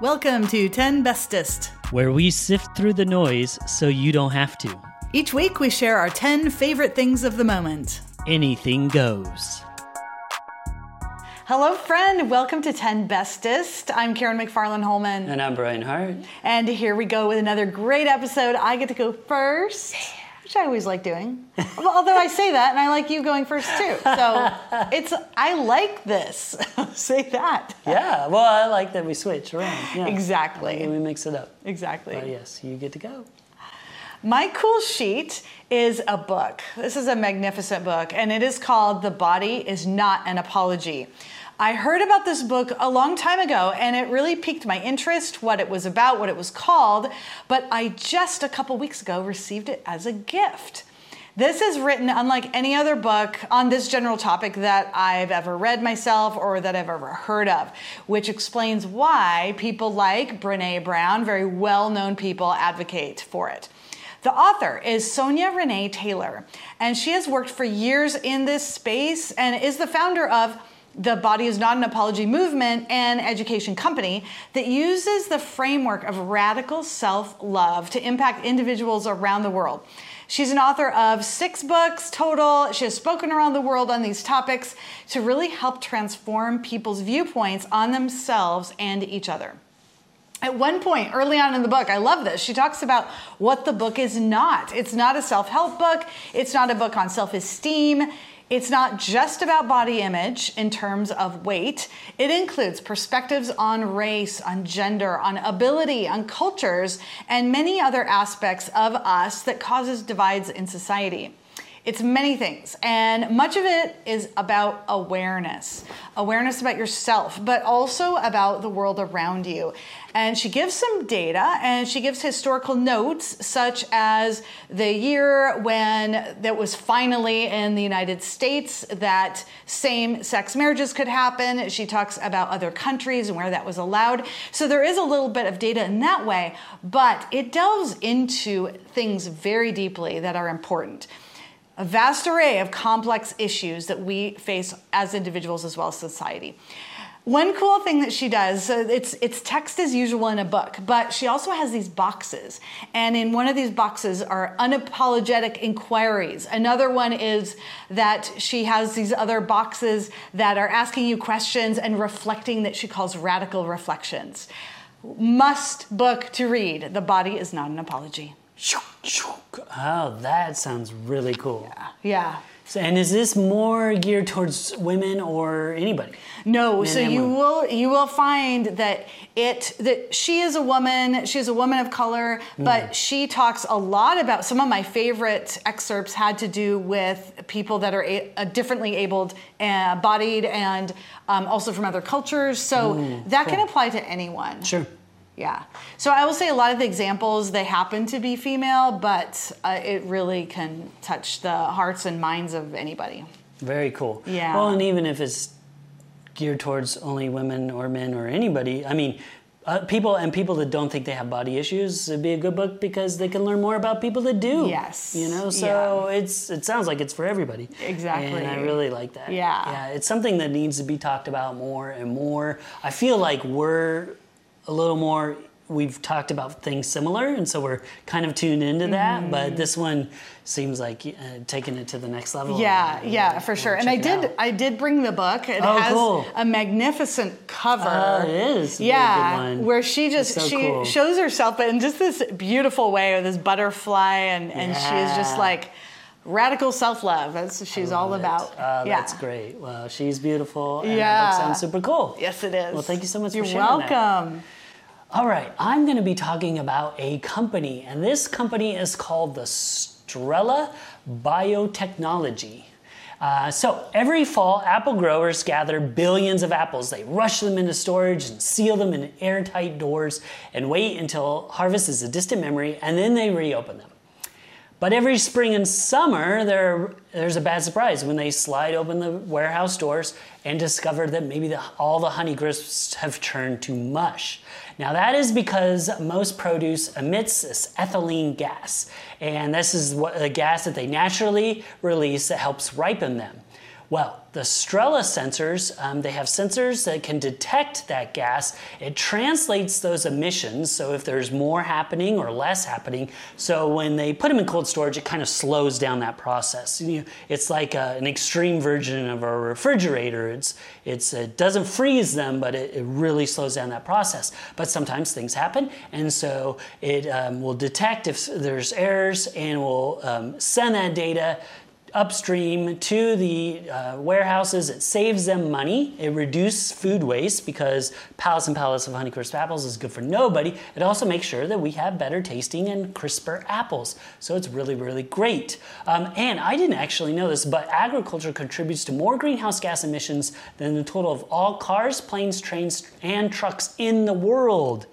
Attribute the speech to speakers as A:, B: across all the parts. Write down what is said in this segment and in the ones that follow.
A: Welcome to 10 Bestest.
B: where we sift through the noise so you don't have to.
A: Each week we share our 10 favorite things of the moment.
B: Anything goes.
A: Hello, friend. Welcome to 10 Bestest. I'm Karen McFarland Holman.
B: And I'm Brian Hart.
A: And here we go with another great episode. I get to go first, which I always like doing. Although I say that and I like you going first too. So it's, I like this. say that.
B: Yeah, well, I like that we switch around. Yeah.
A: Exactly.
B: And we mix it up.
A: Exactly.
B: But yes, you get to go.
A: My cool sheet is a book. This is a magnificent book, and it is called The Body is Not an Apology. I heard about this book a long time ago, and it really piqued my interest, what it was about, what it was called, but I just a couple weeks ago received it as a gift. This is written unlike any other book on this general topic that I've ever read myself or that I've ever heard of, which explains why people like Brene Brown, very well known people, advocate for it. The author is Sonya Renee Taylor, and she has worked for years in this space and is the founder of the Body is Not an Apology movement and education company that uses the framework of radical self love to impact individuals around the world. She's an author of six books total. She has spoken around the world on these topics to really help transform people's viewpoints on themselves and each other. At one point early on in the book, I love this. She talks about what the book is not. It's not a self help book, it's not a book on self esteem. It's not just about body image in terms of weight. It includes perspectives on race, on gender, on ability, on cultures, and many other aspects of us that causes divides in society. It's many things, and much of it is about awareness awareness about yourself, but also about the world around you. And she gives some data and she gives historical notes, such as the year when that was finally in the United States that same sex marriages could happen. She talks about other countries and where that was allowed. So there is a little bit of data in that way, but it delves into things very deeply that are important a vast array of complex issues that we face as individuals as well as society. One cool thing that she does, so it's it's text as usual in a book, but she also has these boxes. And in one of these boxes are unapologetic inquiries. Another one is that she has these other boxes that are asking you questions and reflecting that she calls radical reflections. Must book to read. The body is not an apology.
B: Oh, that sounds really cool.
A: Yeah. yeah.
B: So, and is this more geared towards women or anybody?
A: No,
B: Men
A: so you
B: women.
A: will you will find that it that she is a woman, she's a woman of color,
B: Mm.
A: but she talks a lot about some of my favorite excerpts had to do with people that are a, uh, differently abled, uh, bodied, and um, also from other cultures. So that can apply to anyone.
B: Sure.
A: Yeah. So I will say a lot of the examples they happen to be female, but uh, it really can touch the hearts and minds of anybody.
B: Very cool.
A: Yeah.
B: Well, and even if it's geared towards only women or men or anybody, I mean, uh, people and people that don't think they have body issues, it'd be a good book because they can learn more about people that do.
A: Yes.
B: You know, so it's it sounds like it's for everybody.
A: Exactly.
B: And I really like that.
A: Yeah.
B: Yeah. It's something that needs to be talked about more and more. I feel like we're a little more. We've talked about things similar, and so we're kind of tuned into that.
A: Mm-hmm.
B: But this one seems like uh, taking it to the next level.
A: Yeah,
B: and, uh,
A: yeah, for sure. And I did,
B: out.
A: I did bring the book. It
B: Oh,
A: has
B: cool.
A: a magnificent cover.
B: Oh, it is a
A: Yeah,
B: good one.
A: where she just
B: so
A: she
B: cool.
A: shows herself, but in just this beautiful way or this butterfly, and and she is just like radical self love. That's what she's all about.
B: Oh,
A: yeah.
B: that's great. Well, she's beautiful. And
A: Yeah.
B: that sounds super cool.
A: Yes, it is.
B: Well, thank you so much for
A: You're
B: sharing that.
A: welcome.
B: All right, I'm going to be talking about a company, and this company is called the Strella Biotechnology. Uh, so every fall, apple growers gather billions of apples. They rush them into storage and seal them in airtight doors and wait until harvest is a distant memory, and then they reopen them. But every spring and summer, there, there's a bad surprise when they slide open the warehouse doors and discover that maybe the, all the honey crisps have turned to mush. Now, that is because most produce emits this ethylene gas, and this is what, a gas that they naturally release that helps ripen them. Well, the Strella sensors, um, they have sensors that can detect that gas. It translates those emissions, so if there's more happening or less happening. So when they put them in cold storage, it kind of slows down that process. You it's like a, an extreme version of a refrigerator. It's, it's, it doesn't freeze them, but it, it really slows down that process. But sometimes things happen, and so it um, will detect if there's errors and will um, send that data upstream to the uh, warehouses. It saves them money. It reduces food waste because pallets and pallets of Honeycrisp apples is good for nobody. It also makes sure that we have better tasting and crisper apples. So it's really, really great. Um, and I didn't actually know this, but agriculture contributes to more greenhouse gas emissions than the total of all cars, planes, trains, and trucks in the world.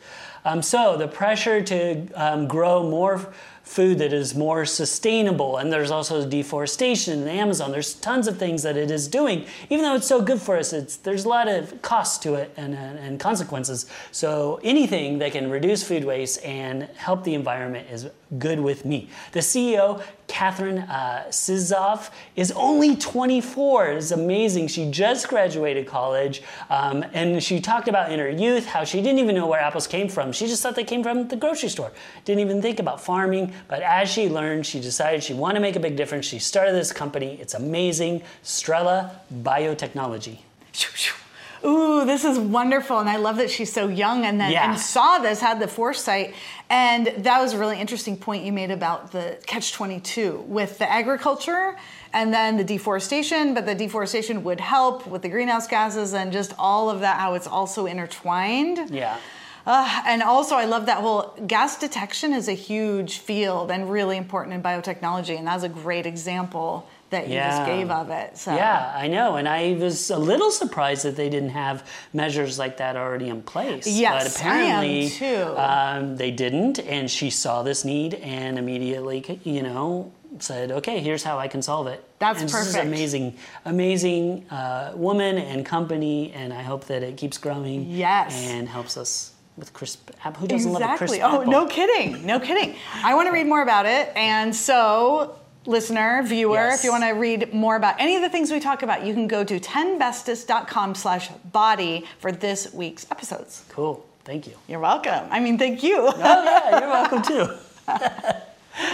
B: Um, so the pressure to um, grow more food that is more sustainable. And there's also deforestation in the Amazon. There's tons of things that it is doing. Even though it's so good for us, it's, there's a lot of costs to it and, and, and consequences. So anything that can reduce food waste and help the environment is good with me. The CEO, Katherine uh, Sizov, is only 24. It's amazing. She just graduated college, um, and she talked about in her youth how she didn't even know where apples came from. She just thought they came from the grocery store. Didn't even think about farming. But as she learned, she decided she wanted to make a big difference. She started this company. It's amazing. Strella Biotechnology.
A: Ooh, this is wonderful. And I love that she's so young and then
B: Yeah.
A: and saw this, had the foresight. And that was a really interesting point you made about the catch 22 with the agriculture and then the deforestation, but the deforestation would help with the greenhouse gases and just all of that, how it's also intertwined.
B: Yeah.
A: Uh, and also, I love that whole gas detection is a huge field and really important in biotechnology. And that's a great example that you just gave of it. So.
B: Yeah, I know. And I was a little surprised that they didn't have measures like that already in place.
A: Yes,
B: but
A: I am
B: apparently
A: too.
B: Um, they didn't. And she saw this need and immediately, you know, said, okay, here's how I can solve it.
A: That's
B: and This is amazing, amazing uh, woman and company. And I hope that it keeps growing.
A: Yes.
B: And helps us with crisp apple. Who doesn't love a crisp
A: Exactly. Oh,
B: apple?
A: no kidding. No kidding. I want to read more about it. And so, listener, viewer,
B: Yes.
A: if you want to read more about any of the things we talk about, you can go to 10bestest.com slash body for this week's episodes.
B: Cool. Thank you.
A: You're welcome. I mean, thank you.
B: Oh, yeah, you're welcome too.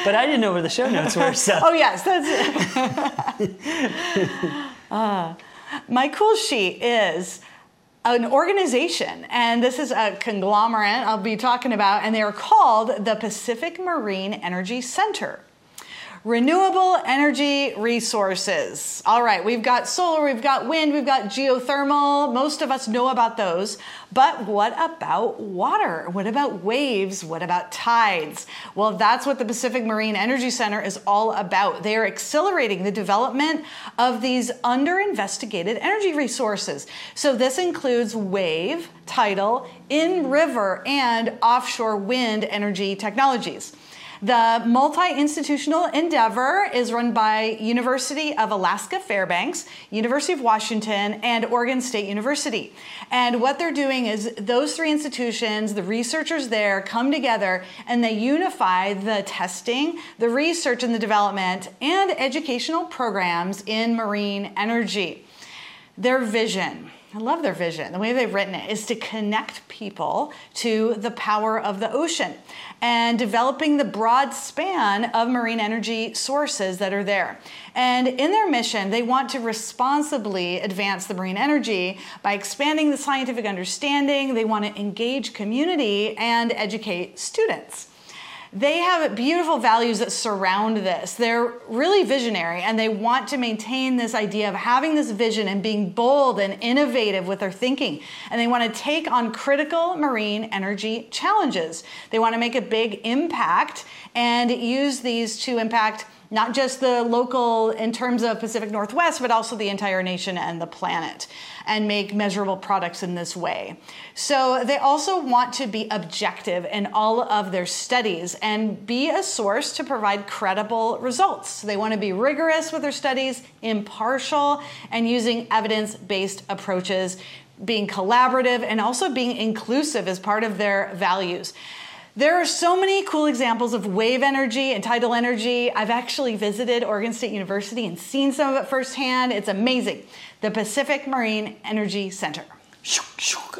B: but I didn't know where the show notes were, so.
A: Oh, yes, that's it. Uh, my cool sheet is an organization, and this is a conglomerate I'll be talking about, and they're called the Pacific Marine Energy Center. Renewable energy resources. All right, we've got solar, we've got wind, we've got geothermal. Most of us know about those. But what about water? What about waves? What about tides? Well, that's what the Pacific Marine Energy Center is all about. They are accelerating the development of these under-investigated energy resources. So this includes wave, tidal, in river, and offshore wind energy technologies. The multi-institutional endeavor is run by University of Alaska Fairbanks, University of Washington, and Oregon State University. And what they're doing is those three institutions, the researchers there come together and they unify the testing, the research and the development, and educational programs in marine energy. Their vision, I love their vision. The way they've written it is to connect people to the power of the ocean and developing the broad span of marine energy sources that are there. And in their mission, they want to responsibly advance the marine energy by expanding the scientific understanding. They want to engage community and educate students they have beautiful values that surround this. They're really visionary and they want to maintain this idea of having this vision and being bold and innovative with their thinking. And they want to take on critical marine energy challenges. They want to make a big impact and use these to impact not just the local in terms of Pacific Northwest, but also the entire nation and the planet, and make measurable products in this way. So they also want to be objective in all of their studies and be a source to provide credible results. So they want to be rigorous with their studies, impartial, and using evidence based approaches, being collaborative, and also being inclusive as part of their values. There are so many cool examples of wave energy and tidal energy. I've actually visited Oregon State University and seen some of it firsthand. It's amazing. The Pacific Marine Energy Center.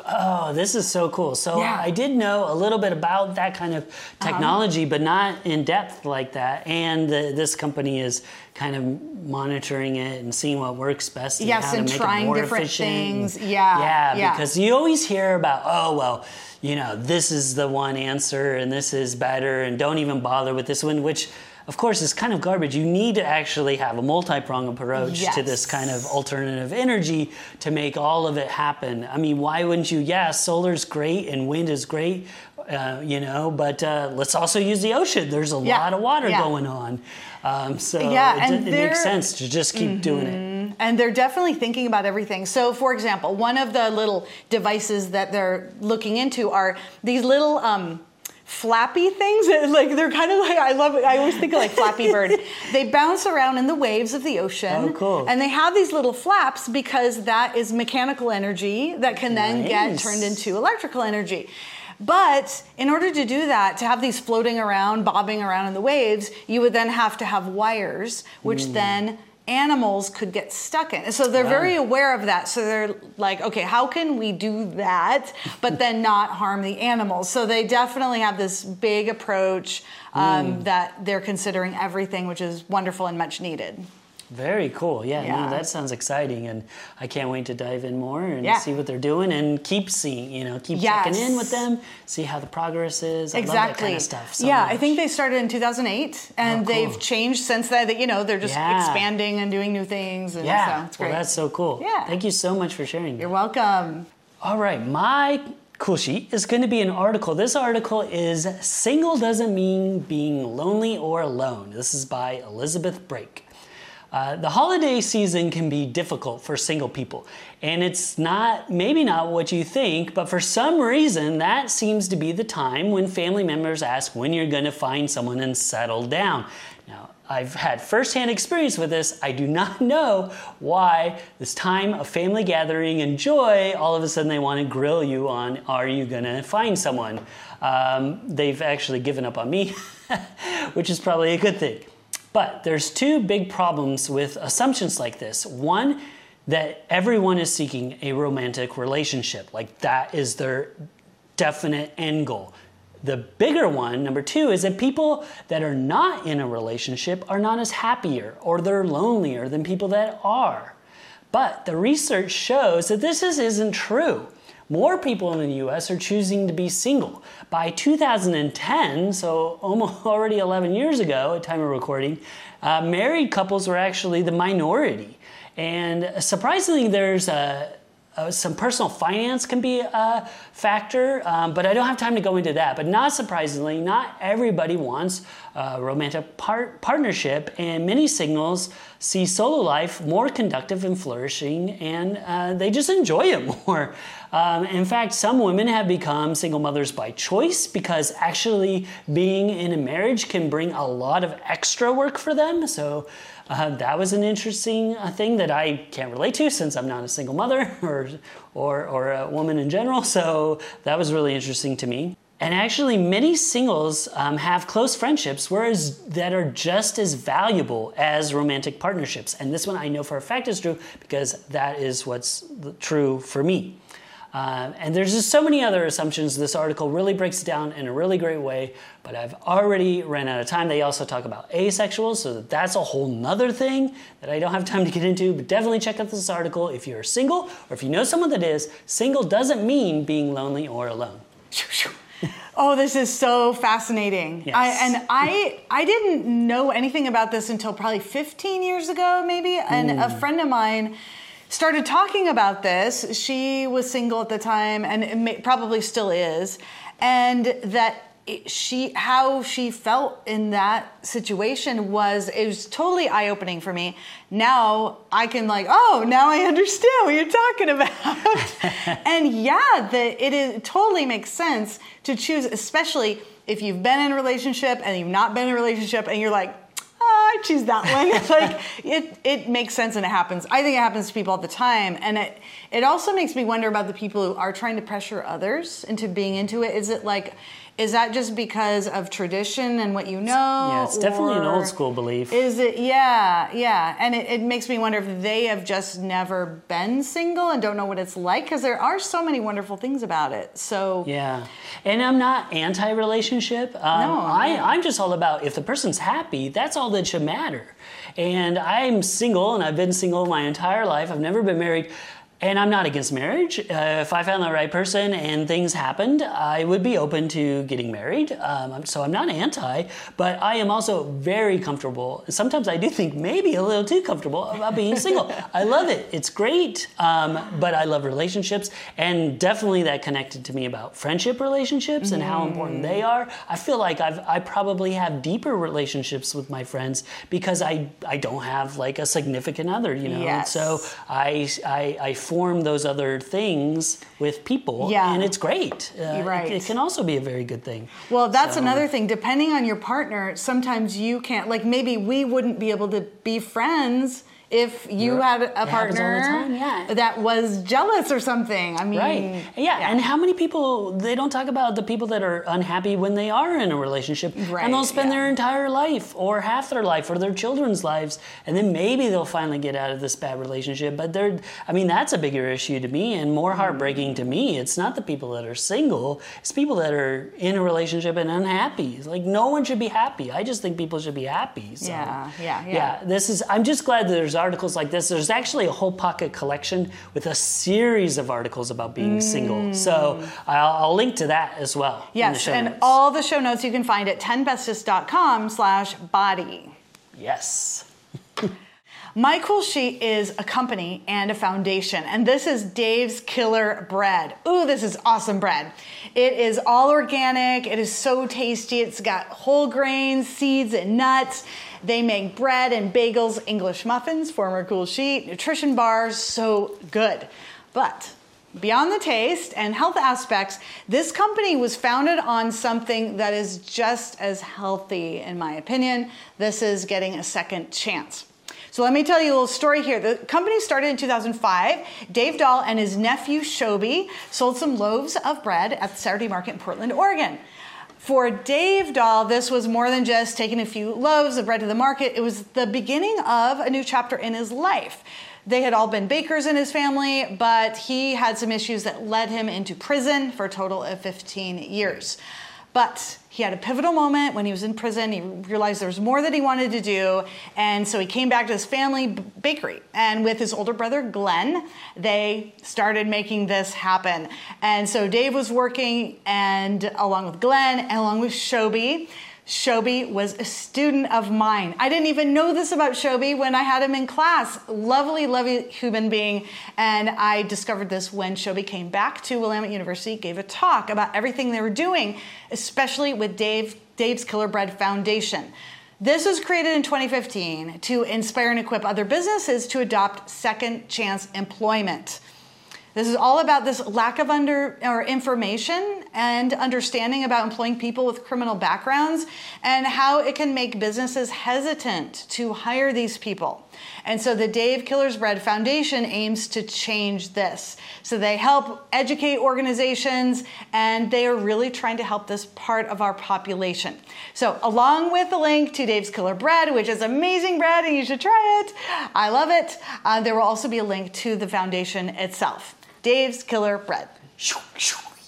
B: Oh, this is so cool. So uh,
A: Yeah.
B: I did know a little bit about that kind of uh-huh. technology, but not in depth like that. And the, this company is kind of monitoring it and seeing what works best and
A: Yes, and trying different
B: efficient.
A: things. Yeah,
B: yeah,
A: yeah.
B: because you always hear about, oh well, you know, this is the one answer and this is better, and don't even bother with this one, which. Of course, is kind of garbage. You need to actually have a multi-pronged approach to this kind of alternative energy to make all of it happen. I mean, why wouldn't you? Yeah, solar's great and wind is great, uh, you know, but uh, let's also use the ocean. There's a
A: Yeah,
B: lot of water
A: yeah.
B: going on. Um, so
A: Yeah,
B: it, it makes sense to just keep doing it.
A: And they're definitely thinking about everything. So, for example, one of the little devices that they're looking into are these little um, flappy things. Like they're kind of like I love it. I always think of like Flappy Bird. they bounce around in the waves of the ocean.
B: Oh, cool.
A: And they have these little flaps because that is mechanical energy that can then get turned into electrical energy. But in order to do that, to have these floating around, bobbing around in the waves, you would then have to have wires, which
B: Hmm.
A: then animals could get stuck in. So they're
B: Wow.
A: very aware of that. So they're like, okay, how can we do that, but then not harm the animals? So they definitely have this big approach um,
B: Hmm.
A: that they're considering everything, which is wonderful and much needed.
B: Very cool. Yeah,
A: Yeah.
B: no, that sounds exciting, and I can't wait to dive in more and
A: Yeah.
B: see what they're doing and keep seeing, you know, keep
A: Yes.
B: checking in with them, see how the progress is. I love
A: exactly.
B: that kind of stuff. so
A: yeah, I think they started in 2008, and
B: Oh, cool.
A: they've changed since then. That you know they're just
B: Yeah.
A: expanding and doing new things. And
B: Yeah,
A: so it's great.
B: well, that's so cool.
A: Yeah.
B: Thank you so much for sharing.
A: You're welcome.
B: All right, my cool sheet is going to be an article. This article is Single Doesn't Mean Being Lonely or Alone. This is by Elizabeth Brake. Uh, the holiday season can be difficult for single people, and it's not, maybe not what you think, but for some reason, that seems to be the time when family members ask when you're going to find someone and settle down. Now, I've had firsthand experience with this. I do not know why this time of family gathering and joy, all of a sudden they want to grill you on are you going to find someone? Um, they've actually given up on me, which is probably a good thing. But there's two big problems with assumptions like this. One, that everyone is seeking a romantic relationship, like that is their definite end goal. The bigger one, number two, is that people that are not in a relationship are not as happier or they're lonelier than people that are. But the research shows that this is, isn't true. More people in the US are choosing to be single. By 2010, so almost already 11 years ago at time of recording, uh, married couples were actually the minority. And surprisingly, there's a uh, some personal finance can be a factor, um, but I don't have time to go into that. But not surprisingly, not everybody wants a romantic par- partnership, and many singles see solo life more conductive and flourishing, and uh, they just enjoy it more. Um, in fact, some women have become single mothers by choice because actually being in a marriage can bring a lot of extra work for them. So uh, that was an interesting uh, thing that I can't relate to since I'm not a single mother or, or, or a woman in general. So that was really interesting to me. And actually, many singles um, have close friendships, whereas that are just as valuable as romantic partnerships. And this one I know for a fact is true because that is what's true for me. Um, and there's just so many other assumptions. This article really breaks it down in a really great way, but I've already ran out of time. They also talk about asexuals, so that's a whole nother thing that I don't have time to get into, but definitely check out this article if you're single or if you know someone that is. Single doesn't mean being lonely or alone.
A: Oh, this is so fascinating.
B: Yes.
A: I, and I I didn't know anything about this until probably 15 years ago, maybe. And a friend of mine started talking about this. She was single at the time, and may, probably still is. And that she how she felt in that situation was it was totally eye opening for me. Now I can like oh now I understand what you're talking about. and yeah, that it is it totally makes sense to choose, especially if you've been in a relationship and you've not been in a relationship and you're like. "Oh, I choose that one. It's like it, it makes sense and it happens. I think it happens to people all the time, and it, it also makes me wonder about the people who are trying to pressure others into being into it. Is it like is that just because of tradition and what you know?
B: Yeah, it's definitely an old school belief.
A: Is it? Yeah, yeah. And it, it makes me wonder if they have just never been single and don't know what it's like because there are so many wonderful things about it. So
B: yeah, and I'm not anti-relationship. Um,
A: No,
B: I,
A: no.
B: I'm just all about if the person's happy, that's all that should matter. And I'm single, and I've been single my entire life. I've never been married. And I'm not against marriage. Uh, if I found the right person and things happened, I would be open to getting married. Um, so I'm not anti, but I am also very comfortable. Sometimes I do think maybe a little too comfortable about being single. I love it. It's great. Um, but I love relationships, and definitely that connected to me about friendship relationships and how important they are. I feel like I've I probably have deeper relationships with my friends because I I don't have like a significant other, you know. And
A: Yes.
B: so I, I, I form those other things with people,
A: Yeah.
B: and it's great. Uh,
A: right.
B: It, it can also be a very good thing.
A: Well, that's
B: So-
A: another thing. Depending on your partner, sometimes you can't. Like maybe we wouldn't be able to be friends if you
B: Right.
A: had a
B: It happens all the
A: partner
B: time, yeah.
A: that was jealous or something. I mean,
B: Right. Yeah. And how many people, they don't talk about the people that are unhappy when they are in a relationship.
A: Right,
B: And they'll spend
A: yeah.
B: their entire life or half their life or their children's lives. And then maybe they'll finally get out of this bad relationship. But they're, I mean, that's a bigger issue to me and more mm-hmm. heartbreaking to me. It's not the people that are single, it's people that are in a relationship and unhappy. It's like no one should be happy. I just think people should be happy. So.
A: Yeah, yeah, yeah.
B: Yeah, this is. I'm just glad that there's articles like this. There's actually a whole pocket collection with a series of articles about being single. Mm. So I'll, I'll link to that as well. in the
A: Yes, and
B: notes.
A: all the show notes you can find at 10bestest.com slash body.
B: yes.
A: My Cool Sheet is a company and a foundation, and this is Dave's Killer Bread. Ooh, this is awesome bread. It is all organic, it is so tasty. It's got whole grains, seeds, and nuts. They make bread and bagels, English muffins, former Cool Sheet, nutrition bars, so good. But Beyond the taste and health aspects, this company was founded on something that is just as healthy, in my opinion. This is getting a second chance. So let me tell you a little story here. The company started in 2005. Dave Dahl and his nephew Shobi sold some loaves of bread at the Saturday Market in Portland, Oregon. For Dave Dahl, this was more than just taking a few loaves of bread to the market. It was the beginning of a new chapter in his life. They had all been bakers in his family, but he had some issues that led him into prison for a total of 15 years. But he had a pivotal moment when he was in prison. He realized there was more that he wanted to do. And so he came back to his family bakery. And with his older brother, Glenn, they started making this happen. And so Dave was working, and along with Glenn, and along with Shobi, Shobi was a student of mine. I didn't even know this about Shobi when I had him in class. Lovely, lovely human being. And I discovered this when Shobi came back to Willamette University, gave a talk about everything they were doing, especially with Dave, Dave's Killer Bread Foundation. This was created in 2015 to inspire and equip other businesses to adopt second chance employment. This is all about this lack of under or information and understanding about employing people with criminal backgrounds and how it can make businesses hesitant to hire these people. And so the Dave Killer's Bread Foundation aims to change this. So they help educate organizations and they are really trying to help this part of our population. So along with the link to Dave's Killer Bread, which is amazing bread and you should try it, I love it, uh, there will also be a link to the foundation itself. Dave's Killer Bread.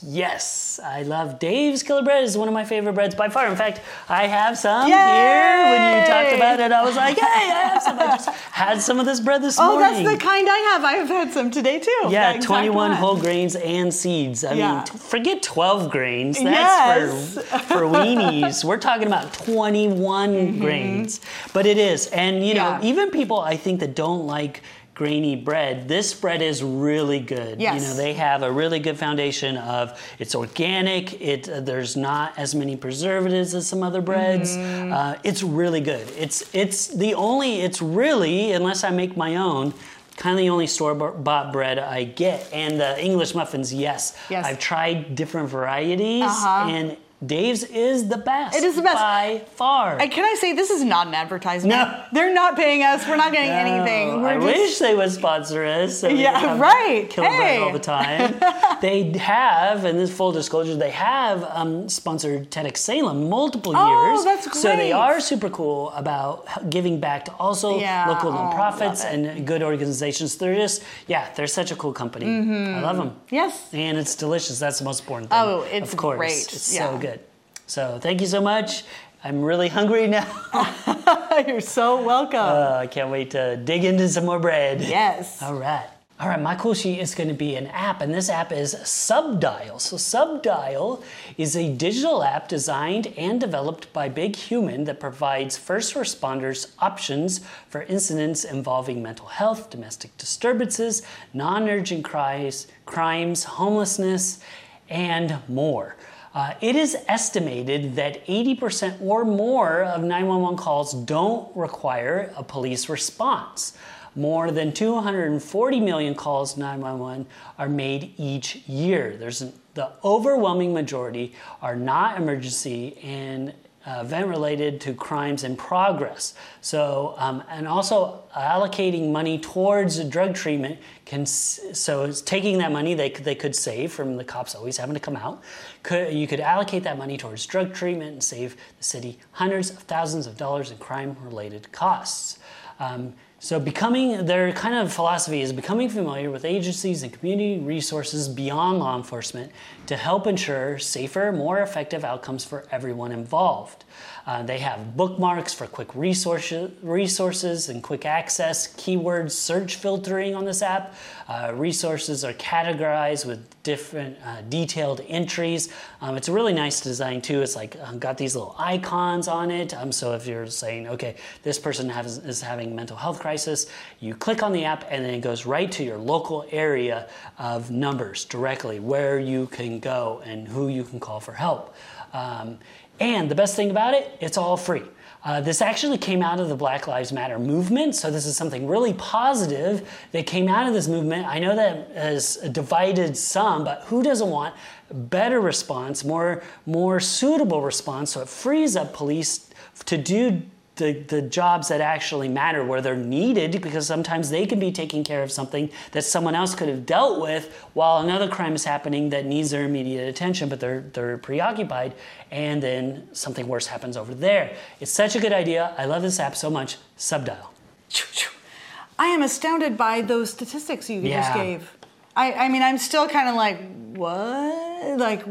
B: Yes, I love Dave's Killer Bread. is one of my favorite breads by far. In fact, I have some
A: Yay!
B: here. When you talked about it, I was like, "Hey, I have some." I just had some of this bread this
A: Oh,
B: morning.
A: Oh, that's the kind I have. I have had some today too.
B: Yeah, 21
A: one.
B: whole grains and seeds. I
A: Yeah.
B: mean, forget 12 grains. That's
A: Yes.
B: for, for weenies. We're talking about 21 grains. But it is. And, you know,
A: Mm-hmm. Yeah.
B: even people I think that don't like grainy bread, this bread is really good.
A: Yes.
B: You know, they have a really good foundation of it's organic, it uh, there's not as many preservatives as some other breads.
A: Mm-hmm.
B: Uh, it's really good. It's it's the only it's really unless I make my own kind of the only store bought bread I get. And the English muffins, yes.
A: Yes.
B: I've tried different varieties
A: Uh-huh.
B: and Dave's is the best.
A: It is the best.
B: by far.
A: And can I say this is not an advertisement?
B: No.
A: They're not paying us. We're not getting anything. We're
B: I
A: just,
B: wish they would sponsor us. So
A: Yeah, right.
B: Bread
A: Hey.
B: all the time. they have, and this full disclosure, they have um, sponsored TEDx Salem multiple
A: Oh,
B: years.
A: that's
B: So they are super cool about giving back to also
A: Yeah,
B: local
A: oh,
B: nonprofits and good organizations. They're just, yeah, they're such a cool company. I love them.
A: Yes.
B: And it's delicious. That's the most important thing.
A: Oh, it's
B: of course.
A: great.
B: It's
A: Yeah.
B: so good. So thank you so much. I'm really hungry now.
A: You're so welcome.
B: Uh, I can't wait to dig into some more bread.
A: yes.
B: All right. All right, my cool sheet is going to be an app, and this app is Subdial. So, Subdial is a digital app designed and developed by Big Human that provides first responders options for incidents involving mental health, domestic disturbances, non urgent crimes, crimes, homelessness, and more. Uh, it is estimated that 80% or more of 911 calls don't require a police response. More than 240 million calls 911 are made each year. There's an, the overwhelming majority are not emergency and uh, event related to crimes in progress. So, um, and also allocating money towards drug treatment can, so it's taking that money they could, they could save from the cops always having to come out. Could, you could allocate that money towards drug treatment and save the city hundreds of thousands of dollars in crime related costs. Um, so, becoming their kind of philosophy is becoming familiar with agencies and community resources beyond law enforcement to help ensure safer, more effective outcomes for everyone involved. Uh, they have bookmarks for quick resources, resources and quick access, keyword search filtering on this app. Uh, resources are categorized with different uh, detailed entries. Um, it's a really nice design too. It's like uh, got these little icons on it. Um, so if you're saying, okay, this person has, is having a mental health crisis, you click on the app and then it goes right to your local area of numbers directly where you can go and who you can call for help. Um, and the best thing about it, it's all free. Uh, this actually came out of the Black Lives Matter movement, so this is something really positive that came out of this movement. I know that has divided some, but who doesn't want better response, more more suitable response, so it frees up police to do the, the jobs that actually matter where they're needed because sometimes they can be taking care of something that someone else could have dealt with while another crime is happening that needs their immediate attention but they're they're preoccupied and then something worse happens over there it's such a good idea i love this app so much subdial
A: I am astounded by those statistics you just
B: Yeah.
A: gave. I, I mean, I'm still kind of like, what? Like,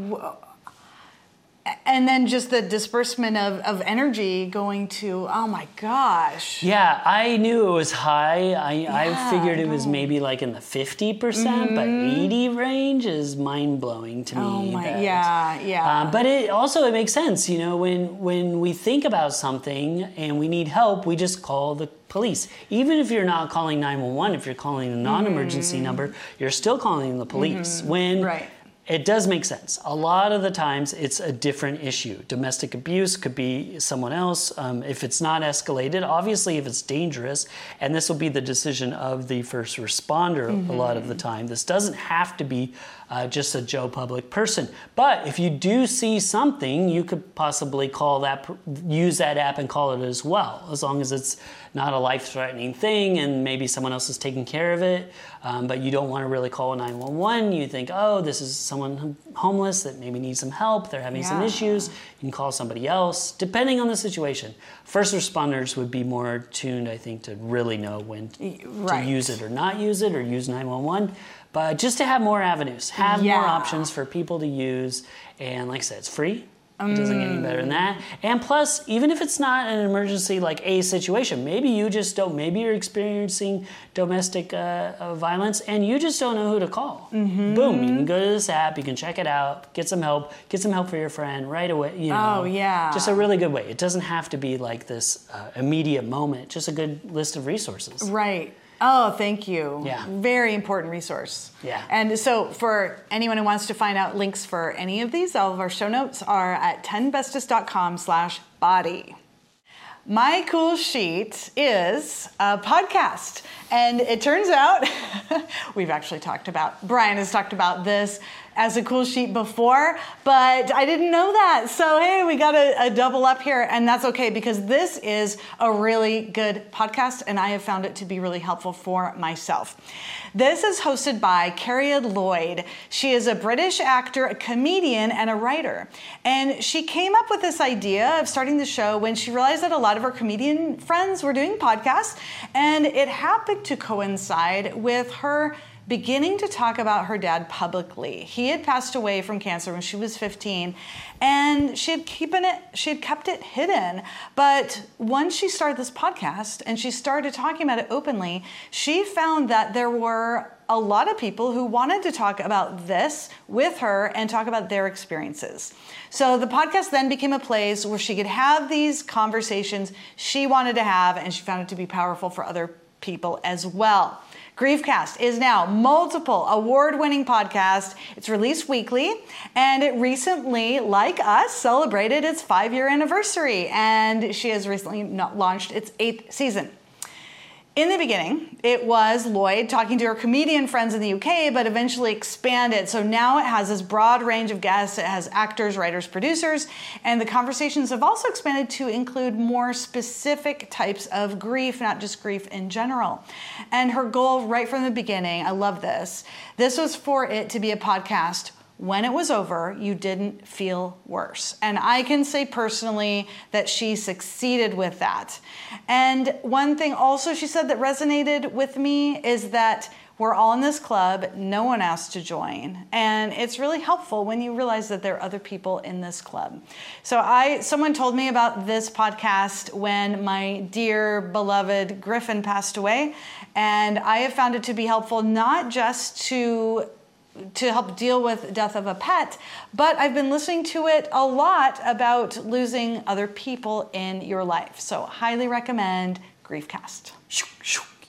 A: and then just the disbursement of, of energy going to, oh my gosh.
B: yeah i knew it was high i, I
A: Yeah,
B: figured
A: I
B: it was maybe like in the 50% but 80 range is mind-blowing to me
A: Mm-hmm. Oh my,
B: that-
A: yeah, yeah.
B: Uh, but it also it makes sense, you know, when when we think about something and we need help, we just call the police. Even if you're not calling 911, if you're calling a non-emergency number, you're still calling the police. When
A: Mm-hmm. Right.
B: It does make sense. A lot of the times, it's a different issue. Domestic abuse could be someone else. Um, if it's not escalated, obviously, if it's dangerous, and this will be the decision of the first responder a lot of the time. This doesn't have to be uh, just a Joe public person. But if you do see something, you could possibly call that, use that app and call it as well, as long as it's not a life threatening thing and maybe someone else is taking care of it. Um, but you don't want to really call 911. You think, oh, this is someone homeless that maybe needs some help. They're having some issues. You can call somebody else, depending on the situation. First responders would be more tuned, I think, to really know when
A: right.
B: to use it or not use it or use 911. But just to have more avenues, have more options for people to use. And like I said, it's free. It doesn't get any better than that. And plus, even if it's not an emergency like a situation, maybe you just don't, maybe you're experiencing domestic uh, uh, violence and you just don't know who to call.
A: Mm-hmm.
B: Boom, you can go to this app, you can check it out, get some help, get some help for your friend right away. You know,
A: Oh, yeah.
B: Just a really good way. It doesn't have to be like this uh, immediate moment, just a good list of resources.
A: Right. Oh, thank you.
B: Yeah.
A: Very important resource.
B: Yeah.
A: And so, for anyone who wants to find out links for any of these, all of our show notes are at 10bestest.com slash body. My Cool Sheet is a podcast. And it turns out, we've actually talked about, Brian has talked about this as a cool sheet before, but I didn't know that. So, hey, we got a, a, double up here, and that's okay because this is a really good podcast, and I have found it to be really helpful for myself. This is hosted by Cariad Lloyd. She is a British actor, a comedian, and a writer. And she came up with this idea of starting the show when she realized that a lot of her comedian friends were doing podcasts, and it happened to coincide with her beginning to talk about her dad publicly. He had passed away from cancer when she was 15 and she had keeping it she had kept it hidden. But once she started this podcast and she started talking about it openly, she found that there were a lot of people who wanted to talk about this with her and talk about their experiences. So the podcast then became a place where she could have these conversations she wanted to have and she found it to be powerful for other people as well. Griefcast is now multiple award-winning podcast. It's released weekly and it recently, like us, celebrated its 5-year anniversary and she has recently launched its 8th season. In the beginning, it was Lloyd talking to her comedian friends in the UK, but eventually expanded. So now it has this broad range of guests. It has actors, writers, producers, and the conversations have also expanded to include more specific types of grief, not just grief in general. And her goal right from the beginning, I love this, this was for it to be a podcast when it was over, you didn't feel worse. And I can say personally that she succeeded with that. And one thing also she said that resonated with me is that we're all in this club, no one asked to join. And it's really helpful when you realize that there are other people in this club. So I someone told me about this podcast when my dear beloved Griffin passed away, and I have found it to be helpful not just to to help deal with death of a pet, but I've been listening to it a lot about losing other people in your life. So highly recommend Griefcast.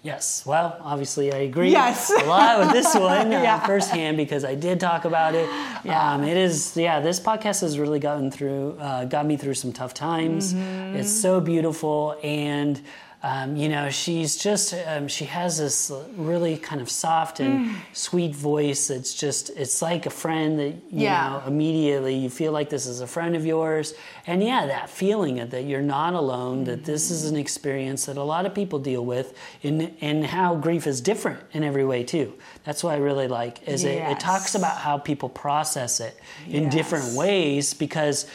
B: Yes, well, obviously I agree
A: yes.
B: a lot with this one uh, yeah. firsthand because I did talk about it. Yeah. Um, it is, yeah, this podcast has really gotten through, uh, got me through some tough times. Mm-hmm. It's so beautiful and um, you know, she's just, um, she has this really kind of soft and mm. sweet voice. It's just, it's like a friend that, you yeah. know, immediately you feel like this is a friend of yours. And yeah, that feeling that you're not alone, mm. that this is an experience that a lot of people deal with, and, and how grief is different in every way too. That's what I really like, is yes. it, it talks about how people process it in yes. different ways because,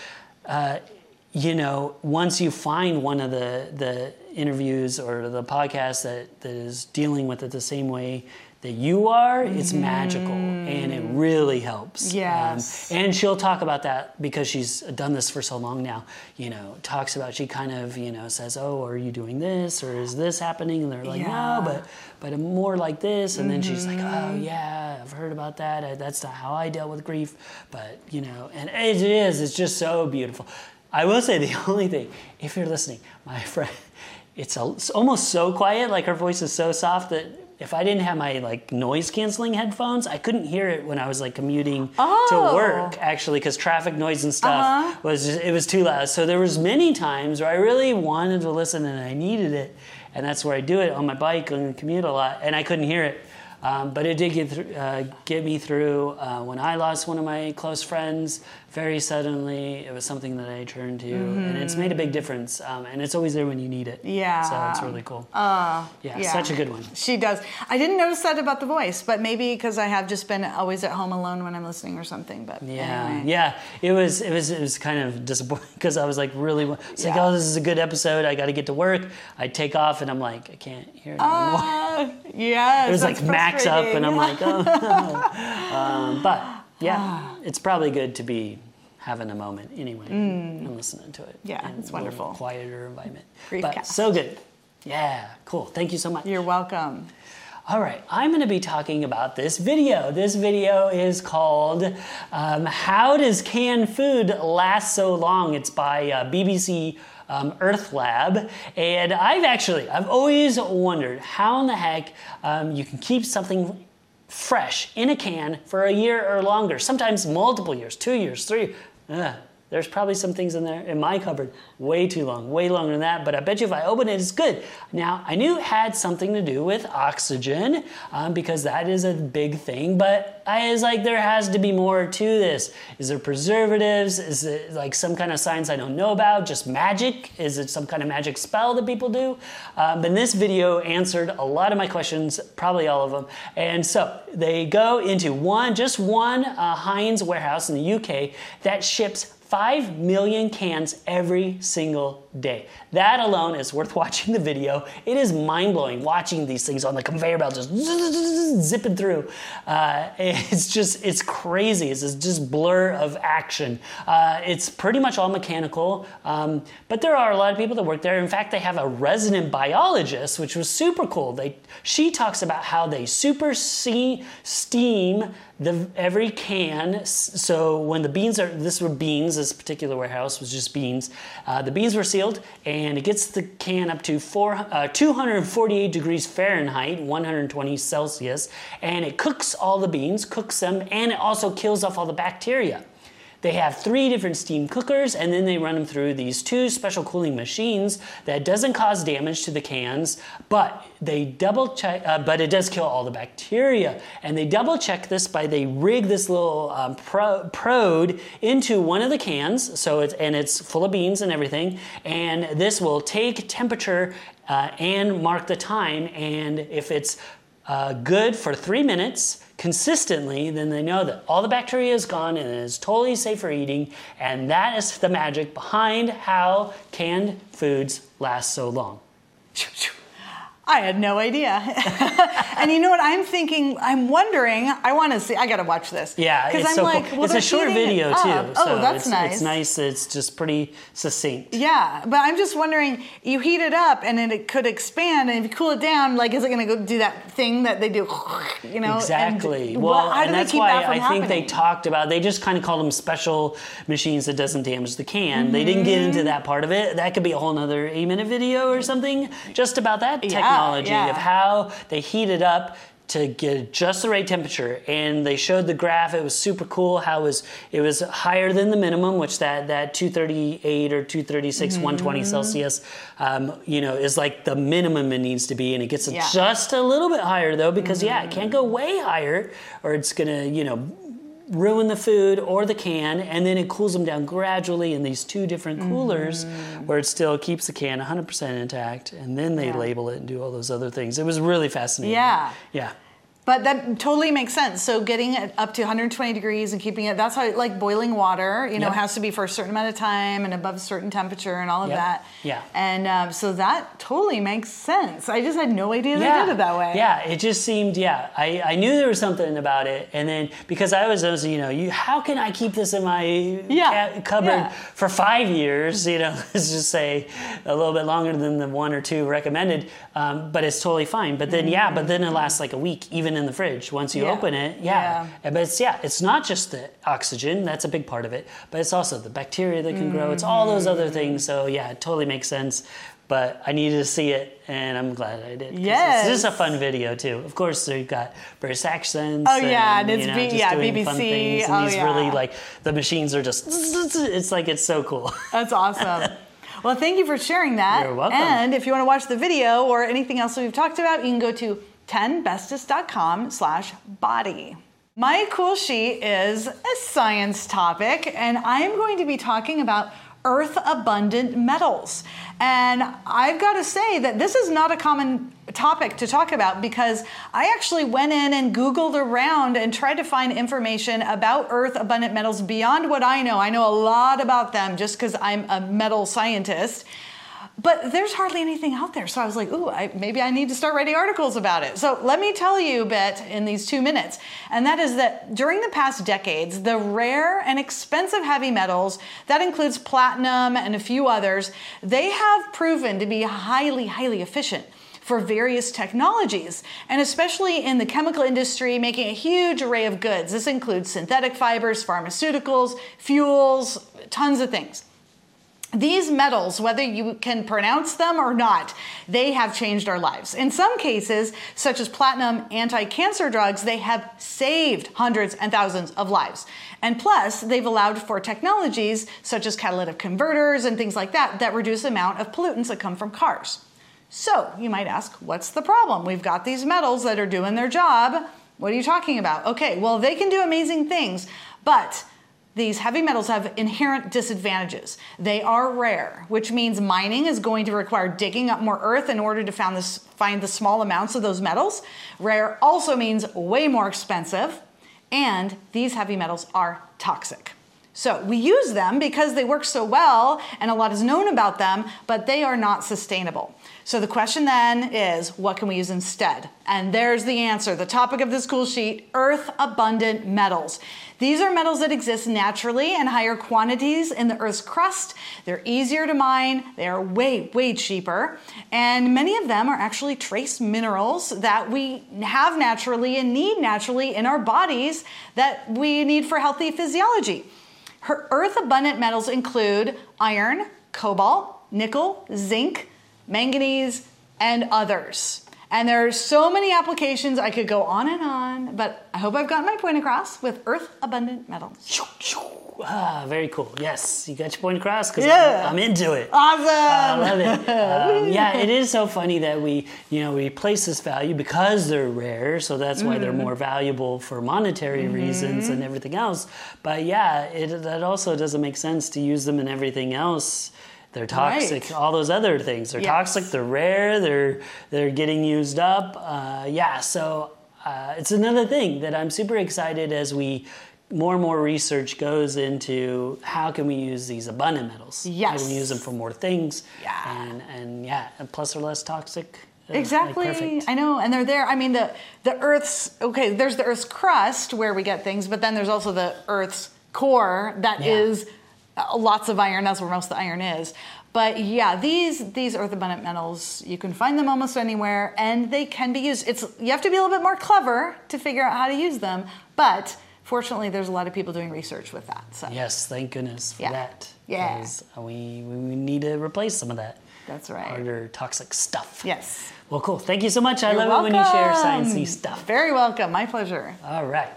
B: uh, you know, once you find one of the, the interviews or the podcast that, that is dealing with it the same way that you are, mm-hmm. it's magical and it really helps.
A: Um, yes.
B: Um, and she'll talk about that because she's done this for so long now. You know, talks about, she kind of, you know, says, Oh, are you doing this or is this happening? And they're like, yeah. No, but, but more like this. And mm-hmm. then she's like, Oh, mm-hmm. yeah, I've heard about that. That's not how I dealt with grief. But, you know, and it is, it's just so beautiful. I will say the only thing, if you're listening, my friend, it's, a, it's almost so quiet, like her voice is so soft that if I didn't have my like noise canceling headphones, I couldn't hear it when I was like commuting oh. to work actually because traffic noise and stuff uh-huh. was just, it was too loud. So there was many times where I really wanted to listen and I needed it, and that's where I do it on my bike and commute a lot, and I couldn't hear it. Um, but it did get, th- uh, get me through uh, when I lost one of my close friends very suddenly. It was something that I turned to, mm-hmm. and it's made a big difference. Um, and it's always there when you need it.
A: Yeah.
B: So it's really cool.
A: Uh,
B: yeah, yeah, such a good one.
A: She does. I didn't notice that about the voice, but maybe because I have just been always at home alone when I'm listening or something. But
B: yeah,
A: anyway.
B: yeah, it was it was it was kind of disappointing because I was like really it's yeah. like oh this is a good episode. I got to get to work. I take off and I'm like I can't hear it anymore. Uh,
A: yeah,
B: it was like max up and I'm like oh no. um, but yeah, it's probably good to be having a moment anyway mm. and listening to it.
A: Yeah, it's wonderful.
B: Quieter environment. But
A: cast.
B: so good. Yeah, cool. Thank you so much.
A: You're welcome.
B: All right, I'm going to be talking about this video. This video is called um, "How Does Canned Food Last So Long?" It's by uh, BBC um, Earth Lab, and I've actually I've always wondered how in the heck um, you can keep something fresh in a can for a year or longer, sometimes multiple years, two years, three. Ugh, There's probably some things in there in my cupboard way too long, way longer than that. But I bet you if I open it, it's good. Now I knew it had something to do with oxygen um, because that is a big thing. But I was like, there has to be more to this. Is there preservatives? Is it like some kind of science I don't know about? Just magic? Is it some kind of magic spell that people do? Um, but this video answered a lot of my questions, probably all of them. And so they go into one, just one uh, Heinz warehouse in the UK that ships 5 million cans every single day. That alone is worth watching the video. It is mind blowing watching these things on the conveyor belt just zipping through. Uh, it's just, it's crazy. It's just blur of action. Uh, it's pretty much all mechanical, um, but there are a lot of people that work there. In fact, they have a resident biologist, which was super cool. They, she talks about how they super steam the every can. So when the beans are, this were beans. This particular warehouse was just beans. Uh, the beans were sealed, and it gets the can up to four, uh, 248 degrees Fahrenheit, 120 Celsius, and it cooks all the beans, cooks them, and it also kills off all the bacteria. They have three different steam cookers, and then they run them through these two special cooling machines that doesn't cause damage to the cans, but they double check, uh, but it does kill all the bacteria. And they double check this by they rig this little um, pro- prode into one of the cans, so it's and it's full of beans and everything, and this will take temperature uh, and mark the time, and if it's uh, good for three minutes consistently, then they know that all the bacteria is gone and it is totally safe for eating. And that is the magic behind how canned foods last so long.
A: I had no idea. and you know what? I'm thinking, I'm wondering, I want to see, I got to watch this.
B: Yeah, it's I'm so like, cool. Well, it's a short video too.
A: Oh, so oh, that's
B: it's,
A: nice.
B: It's nice. It's just pretty succinct.
A: Yeah, but I'm just wondering, you heat it up and then it could expand, and if you cool it down, like, is it going to go do that thing that they do? You know,
B: exactly. And, well, and that's why that I think they talked about. They just kind of called them special machines that doesn't damage the can. Mm-hmm. They didn't get into that part of it. That could be a whole other eight minute video or something just about that. Yeah technology yeah. of how they heat it up to get just the right temperature and they showed the graph it was super cool how it was it was higher than the minimum which that that 238 or 236 mm-hmm. 120 celsius um, you know is like the minimum it needs to be and it gets yeah. just a little bit higher though because mm-hmm. yeah it can't go way higher or it's gonna you know ruin the food or the can, and then it cools them down gradually in these two different coolers mm-hmm. where it still keeps the can 100% intact, and then they yeah. label it and do all those other things. It was really fascinating.
A: Yeah.
B: Yeah.
A: But that totally makes sense. So getting it up to 120 degrees and keeping it, that's how, like boiling water, you know, yep. has to be for a certain amount of time and above a certain temperature and all of
B: yep.
A: that.
B: Yeah.
A: And um, so that totally makes sense. I just had no idea they
B: yeah.
A: did it that way.
B: Yeah, it just seemed, yeah, I, I knew there was something about it. And then because I was, I was you know, you, how can I keep this in my yeah. cupboard yeah. for five years? You know, let's just say a little bit longer than the one or two recommended, um, but it's totally fine. But then, mm-hmm. yeah, but then it lasts like a week, even in the fridge once you yeah. open it. Yeah. yeah. But it's yeah, it's not just the oxygen, that's a big part of it, but it's also the bacteria that can mm-hmm. grow. It's all those other mm. things. So yeah, it totally makes sense. But I needed to see it, and I'm glad I did.
A: Yes,
B: this is a fun video too. Of course, you've got British accents.
A: Oh yeah,
B: and,
A: and it's
B: you know,
A: B- yeah BBC. Fun
B: things, and
A: oh,
B: these
A: yeah.
B: really like the machines are just. It's like it's so cool.
A: That's awesome. Well, thank you for sharing that.
B: You're welcome.
A: And if you want to watch the video or anything else that we've talked about, you can go to 10bestest.com slash body. My cool sheet is a science topic, and I am going to be talking about earth abundant metals. And I've got to say that this is not a common topic to talk about because I actually went in and Googled around and tried to find information about earth abundant metals beyond what I know. I know a lot about them just because I'm a metal scientist. But there's hardly anything out there. So I was like, ooh, I, maybe I need to start writing articles about it. So let me tell you a bit in these two minutes. And that is that during the past decades, the rare and expensive heavy metals, that includes platinum and a few others, they have proven to be highly, highly efficient for various technologies, and especially in the chemical industry, making a huge array of goods. This includes synthetic fibers, pharmaceuticals, fuels, tons of things. These metals, whether you can pronounce them or not, they have changed our lives. In some cases, such as platinum anti cancer drugs, they have saved hundreds and thousands of lives. And plus, they've allowed for technologies such as catalytic converters and things like that that reduce the amount of pollutants that come from cars. So, you might ask, what's the problem? We've got these metals that are doing their job. What are you talking about? Okay, well, they can do amazing things, but these heavy metals have inherent disadvantages. They are rare, which means mining is going to require digging up more earth in order to find, this, find the small amounts of those metals. Rare also means way more expensive, and these heavy metals are toxic. So we use them because they work so well and a lot is known about them, but they are not sustainable. So the question then is what can we use instead? And there's the answer. The topic of this cool sheet earth abundant metals. These are metals that exist naturally in higher quantities in the Earth's crust. They're easier to mine, they are way, way cheaper, and many of them are actually trace minerals that we have naturally and need naturally in our bodies that we need for healthy physiology. Her Earth abundant metals include iron, cobalt, nickel, zinc, manganese, and others. And there are so many applications, I could go on and on, but I hope I've gotten my point across with earth abundant metals.
B: Ah, very cool. Yes, you got your point across because
A: Yeah.
B: I'm, I'm into it.
A: Awesome!
B: I love it. Um, yeah, it is so funny that we, you know, we place this value because they're rare, so that's why
A: Mm-hmm.
B: they're more valuable for monetary reasons and everything else. But yeah, it that also doesn't make sense to use them in everything else. They're toxic.
A: Right.
B: All those other things. They're
A: Yes.
B: toxic. They're rare. They're they're getting used up. Uh, yeah. So uh, it's another thing that I'm super excited as we more and more research goes into how can we use these abundant metals. How
A: Yes.
B: can we use them for more things?
A: Yeah.
B: And and yeah, and plus they're less toxic. Uh, like
A: Exactly.
B: perfect.
A: I know, and they're there. I mean, the the Earth's okay. There's the Earth's crust where we get things, but then there's also the Earth's core that
B: Yeah.
A: is Uh, lots of iron. That's where most of the iron is. But yeah, these these earth abundant metals, you can find them almost anywhere, and they can be used. It's you have to be a little bit more clever to figure out how to use them, but fortunately, there's a lot of people doing research with that. So
B: Yes, thank goodness for
A: Yeah.
B: that.
A: Yeah.
B: We, we need to replace some of that.
A: That's right.
B: Harder toxic stuff.
A: yes,
B: Well, cool. Thank you so much. I
A: You're
B: love it when you share
A: welcome.
B: sciencey stuff.
A: Very welcome. My pleasure.
B: All right.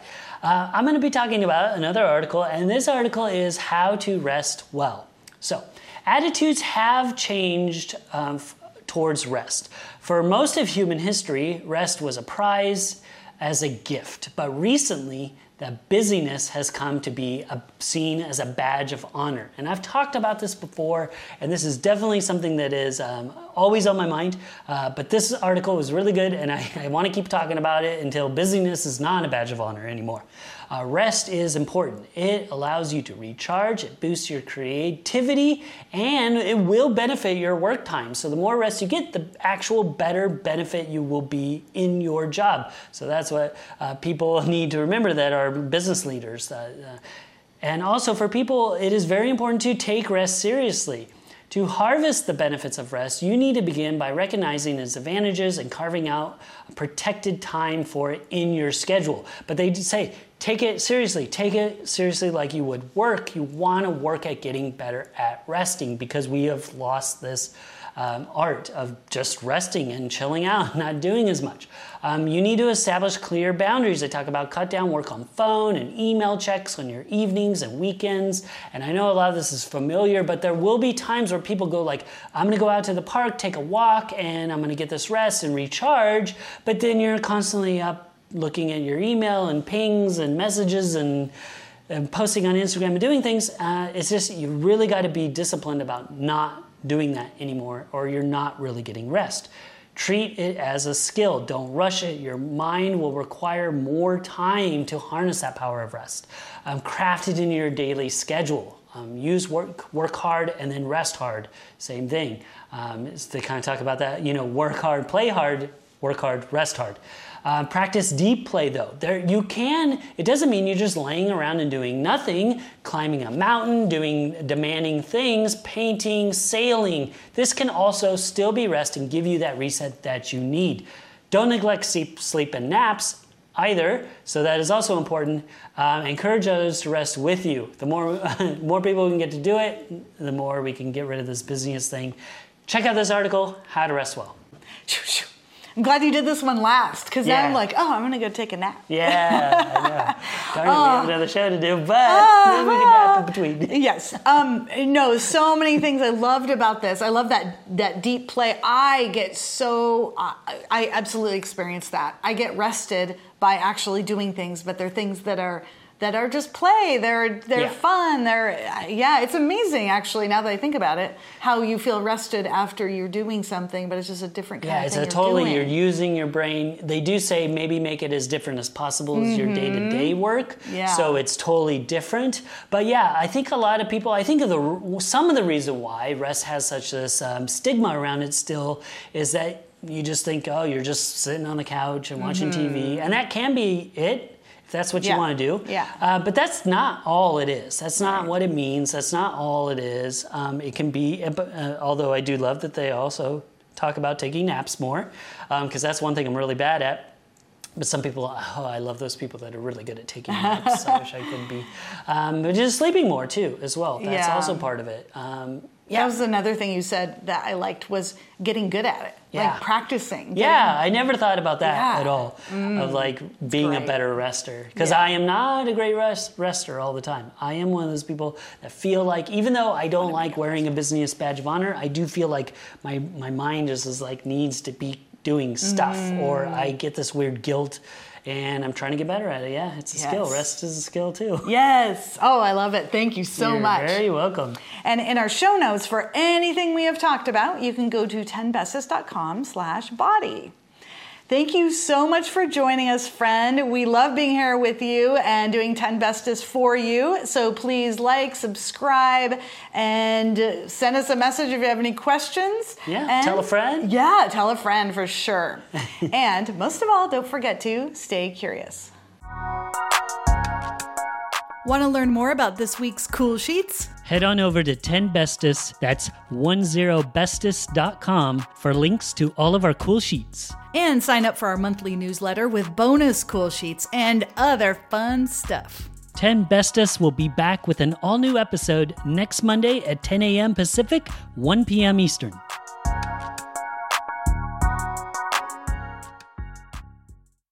B: Uh, I'm going to be talking about another article, and this article is How to Rest Well. So, attitudes have changed um, towards rest. For most of human history, rest was a prize as a gift, but recently, that busyness has come to be a, seen as a badge of honor. And I've talked about this before, and this is definitely something that is um, always on my mind. Uh, but this article was really good, and I, I want to keep talking about it until busyness is not a badge of honor anymore. Uh, rest is important. It allows you to recharge, it boosts your creativity, and it will benefit your work time. So, the more rest you get, the actual better benefit you will be in your job. So, that's what uh, people need to remember that are business leaders. Uh, and also, for people, it is very important to take rest seriously. To harvest the benefits of rest, you need to begin by recognizing its advantages and carving out a protected time for it in your schedule. But they say, take it seriously. Take it seriously like you would work. You want to work at getting better at resting because we have lost this um, art of just resting and chilling out, not doing as much. Um, you need to establish clear boundaries. I talk about cut down work on phone and email checks on your evenings and weekends. And I know a lot of this is familiar, but there will be times where people go like, I'm going to go out to the park, take a walk, and I'm going to get this rest and recharge. But then you're constantly up looking at your email and pings and messages and and posting on Instagram and doing things, uh, it's just you really got to be disciplined about not doing that anymore, or you're not really getting rest. Treat it as a skill. Don't rush it. Your mind will require more time to harness that power of rest. Um, craft it into your daily schedule. Um, use work, work hard, and then rest hard. Same thing. Um, they kind of talk about that. You know, work hard, play hard, work hard, rest hard. Uh, practice deep play though. There you can. It doesn't mean you're just laying around and doing nothing, climbing a mountain, doing demanding things, painting, sailing. This can also still be rest and give you that reset that you need. Don't neglect sleep, sleep and naps. either. So that is also important. Um, encourage others to rest with you. The more more people we can get to do it, the more we can get rid of this busyness thing. Check out this article, How to Rest Well.
A: I'm glad you did this one last because
B: Yeah.
A: now I'm like, oh, I'm gonna go take a nap.
B: Yeah, I know. Darn it, we
A: Oh.
B: have another show to do, but maybe we can nap in between.
A: Yes. Um, no, so many things I loved about this. I love that that deep play. I get so I, I absolutely experience that. I get rested by actually doing things, but they're things that are that are just play. They're they're
B: Yeah.
A: fun. They're yeah. It's amazing actually. Now that I think about it, how you feel rested after you're doing something, but it's just a different kind
B: Yeah,
A: of
B: it's a totally
A: doing.
B: you're using your brain. They do say maybe make it as different as possible as your day to day work.
A: Mm-hmm. Yeah.
B: So it's totally different. But yeah, I think a lot of people. I think of the some of the reason why rest has such this um, stigma around it still is that you just think oh you're just sitting on the couch and watching TV, and that can be it. That's what you.
A: Yeah.
B: want to do,
A: Yeah.
B: uh, but that's not all it is. That's not what it means. That's not all it is. Um, it can be, uh, uh, although I do love that they also talk about taking naps more, because that's one thing I'm really bad at. But some people, oh, I love those people that are really good at taking naps. I wish I could be. Um, but just sleeping more too, as well. That's
A: Yeah.
B: also part of it. Um,
A: That was another thing you said that I liked was getting good at it,
B: Yeah.
A: like practicing.
B: Yeah, I never thought about that
A: Yeah. Mm.
B: at all. of like being a better rester because
A: Yeah.
B: I am not a great rest, rester all the time. I am one of those people that feel like even though I don't like wearing a business badge of honor, I do feel like my my mind just is like needs to be doing stuff, or
A: Mm.
B: I get this weird guilt. And I'm trying to get better at it. Yeah, it's a skill. Rest is a skill too.
A: Yes. Oh, I love it. Thank you so much.
B: You're
A: much.
B: Very welcome.
A: And in our show notes for anything we have talked about, you can go to 10bestest.com slash body. Thank you so much for joining us, friend. We love being here with you and doing 10 Bestest for you. So please like, subscribe, and send us a message if you have any questions.
B: Yeah,
A: And-
B: tell a friend.
A: Yeah, tell a friend for sure. and most of all, don't forget to stay curious. Want to learn more about this week's cool sheets?
B: Head on over to 10bestest, that's 10bestest.com for links to all of our cool sheets.
A: And sign up for our monthly newsletter with bonus cool sheets and other fun stuff.
B: 10 Bestest will be back with an all new episode next Monday at 10 a.m. Pacific, 1 p.m. Eastern.